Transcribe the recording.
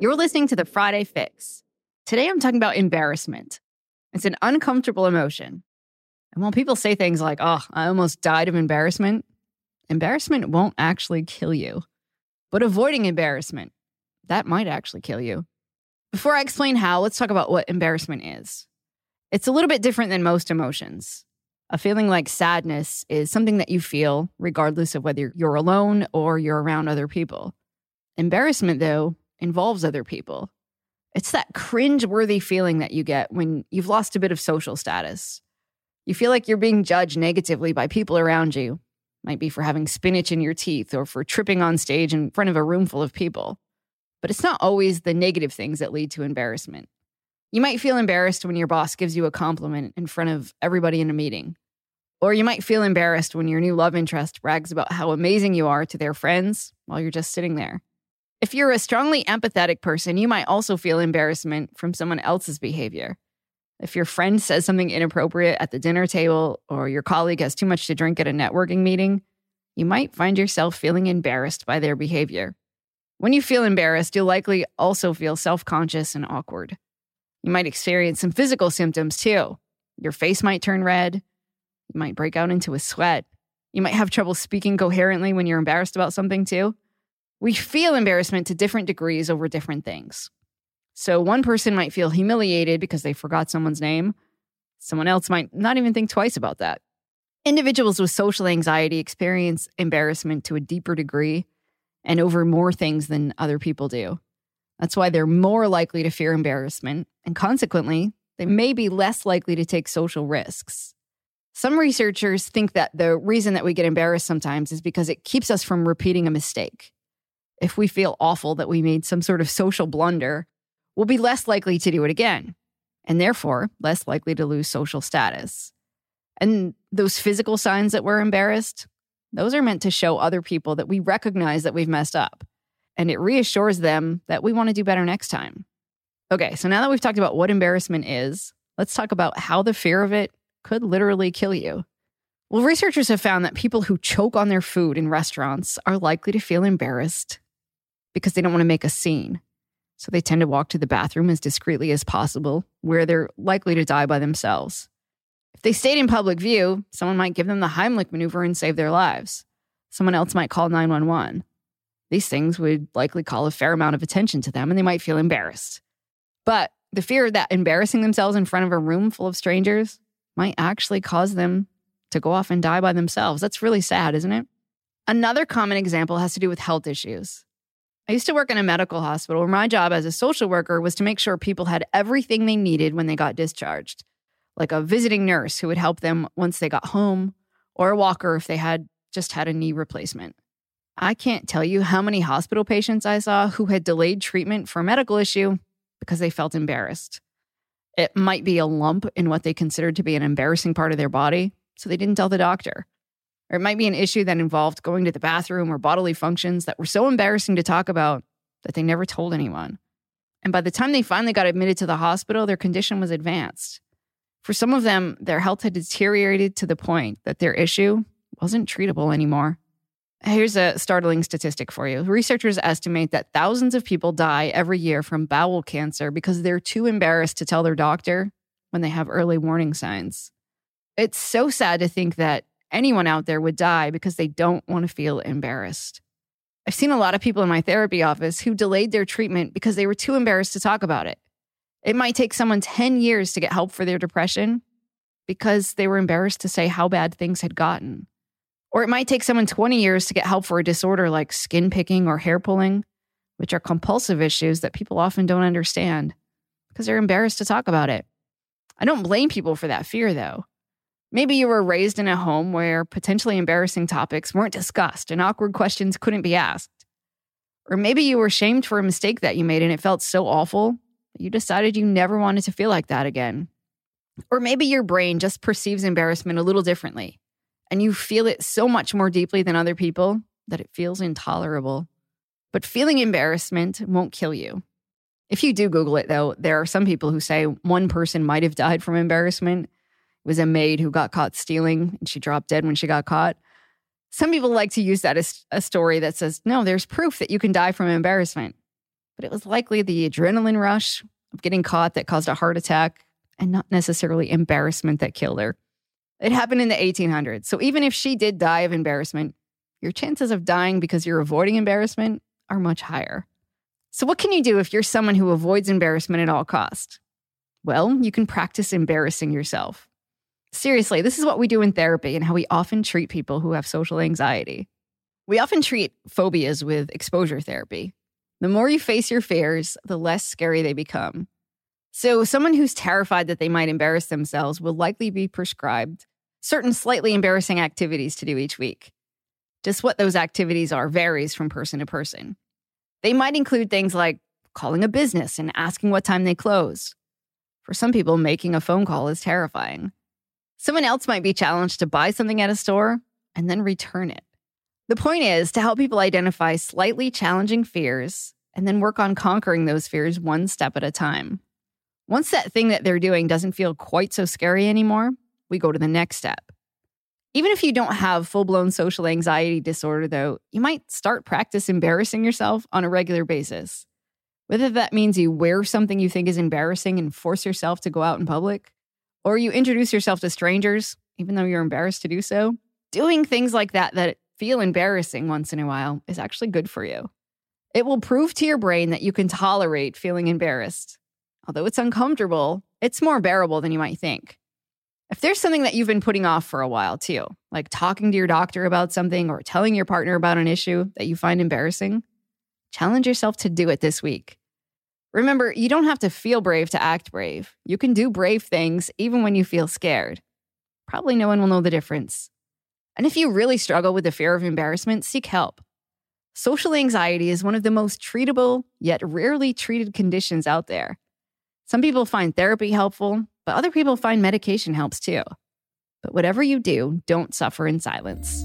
You're listening to the Friday Fix. Today I'm talking about embarrassment. It's an uncomfortable emotion. And when people say things like, oh, I almost died of embarrassment, embarrassment won't actually kill you. But avoiding embarrassment, that might actually kill you. Before I explain how, let's talk about what embarrassment is. It's a little bit different than most emotions. A feeling like sadness is something that you feel regardless of whether you're alone or you're around other people. Embarrassment, though, involves other people. It's that cringe-worthy feeling that you get when you've lost a bit of social status. You feel like you're being judged negatively by people around you. Might be for having spinach in your teeth or for tripping on stage in front of a room full of people. But it's not always the negative things that lead to embarrassment. You might feel embarrassed when your boss gives you a compliment in front of everybody in a meeting. Or you might feel embarrassed when your new love interest brags about how amazing you are to their friends while you're just sitting there. If you're a strongly empathetic person, you might also feel embarrassment from someone else's behavior. If your friend says something inappropriate at the dinner table or your colleague has too much to drink at a networking meeting, you might find yourself feeling embarrassed by their behavior. When you feel embarrassed, you'll likely also feel self conscious and awkward. You might experience some physical symptoms too. Your face might turn red. You might break out into a sweat. You might have trouble speaking coherently when you're embarrassed about something too. We feel embarrassment to different degrees over different things. So one person might feel humiliated because they forgot someone's name. Someone else might not even think twice about that. Individuals with social anxiety experience embarrassment to a deeper degree and over more things than other people do. That's why they're more likely to fear embarrassment, and consequently, they may be less likely to take social risks. Some researchers think that the reason that we get embarrassed sometimes is because it keeps us from repeating a mistake if we feel awful that we made some sort of social blunder, we'll be less likely to do it again, and therefore less likely to lose social status. And those physical signs that we're embarrassed, those are meant to show other people that we recognize that we've messed up. And it reassures them that we want to do better next time. Okay, so now that we've talked about what embarrassment is, let's talk about how the fear of it could literally kill you. Well, researchers have found that people who choke on their food in restaurants are likely to feel embarrassed because they don't want to make a scene. So they tend to walk to the bathroom as discreetly as possible, where they're likely to die by themselves. If they stayed in public view, someone might give them the Heimlich maneuver and save their lives. Someone else might call 911. These things would likely call a fair amount of attention to them and they might feel embarrassed. But the fear that embarrassing themselves in front of a room full of strangers might actually cause them to go off and die by themselves. That's really sad, isn't it? Another common example has to do with health issues. I used to work in a medical hospital where my job as a social worker was to make sure people had everything they needed when they got discharged, like a visiting nurse who would help them once they got home, or a walker if they had just had a knee replacement. I can't tell you how many hospital patients I saw who had delayed treatment for a medical issue because they felt embarrassed. It might be a lump in what they considered to be an embarrassing part of their body, so they didn't tell the doctor. Or it might be an issue that involved going to the bathroom or bodily functions that were so embarrassing to talk about that they never told anyone. And by the time they finally got admitted to the hospital, their condition was advanced. For some of them, their health had deteriorated to the point that their issue wasn't treatable anymore. Here's a startling statistic for you. Researchers estimate that thousands of people die every year from bowel cancer because they're too embarrassed to tell their doctor when they have early warning signs. It's so sad to think that anyone out there would die because they don't want to feel embarrassed. I've seen a lot of people in my therapy office who delayed their treatment because they were too embarrassed to talk about it. It might take someone 10 years to get help for their depression because they were embarrassed to say how bad things had gotten. Or it might take someone 20 years to get help for a disorder like skin picking or hair pulling, which are compulsive issues that people often don't understand because they're embarrassed to talk about it. I don't blame people for that fear, though. Maybe you were raised in a home where potentially embarrassing topics weren't discussed and awkward questions couldn't be asked. Or maybe you were shamed for a mistake that you made and it felt so awful you decided you never wanted to feel like that again. Or maybe your brain just perceives embarrassment a little differently and you feel it so much more deeply than other people that it feels intolerable. But feeling embarrassment won't kill you. If you do Google it, though, there are some people who say one person might have died from embarrassment. Was a maid who got caught stealing and she dropped dead when she got caught. Some people like to use that as a story that says, no, there's proof that you can die from embarrassment. But it was likely the adrenaline rush of getting caught that caused a heart attack and not necessarily embarrassment that killed her. It happened in the 1800s. So even if she did die of embarrassment, your chances of dying because you're avoiding embarrassment are much higher. So, what can you do if you're someone who avoids embarrassment at all cost? Well, you can practice embarrassing yourself. Seriously, this is what we do in therapy and how we often treat people who have social anxiety. We often treat phobias with exposure therapy. The more you face your fears, the less scary they become. So, someone who's terrified that they might embarrass themselves will likely be prescribed certain slightly embarrassing activities to do each week. Just what those activities are varies from person to person. They might include things like calling a business and asking what time they close. For some people, making a phone call is terrifying. Someone else might be challenged to buy something at a store and then return it. The point is to help people identify slightly challenging fears and then work on conquering those fears one step at a time. Once that thing that they're doing doesn't feel quite so scary anymore, we go to the next step. Even if you don't have full blown social anxiety disorder, though, you might start practice embarrassing yourself on a regular basis. Whether that means you wear something you think is embarrassing and force yourself to go out in public, or you introduce yourself to strangers, even though you're embarrassed to do so, doing things like that that feel embarrassing once in a while is actually good for you. It will prove to your brain that you can tolerate feeling embarrassed. Although it's uncomfortable, it's more bearable than you might think. If there's something that you've been putting off for a while too, like talking to your doctor about something or telling your partner about an issue that you find embarrassing, challenge yourself to do it this week. Remember, you don't have to feel brave to act brave. You can do brave things even when you feel scared. Probably no one will know the difference. And if you really struggle with the fear of embarrassment, seek help. Social anxiety is one of the most treatable, yet rarely treated conditions out there. Some people find therapy helpful, but other people find medication helps too. But whatever you do, don't suffer in silence.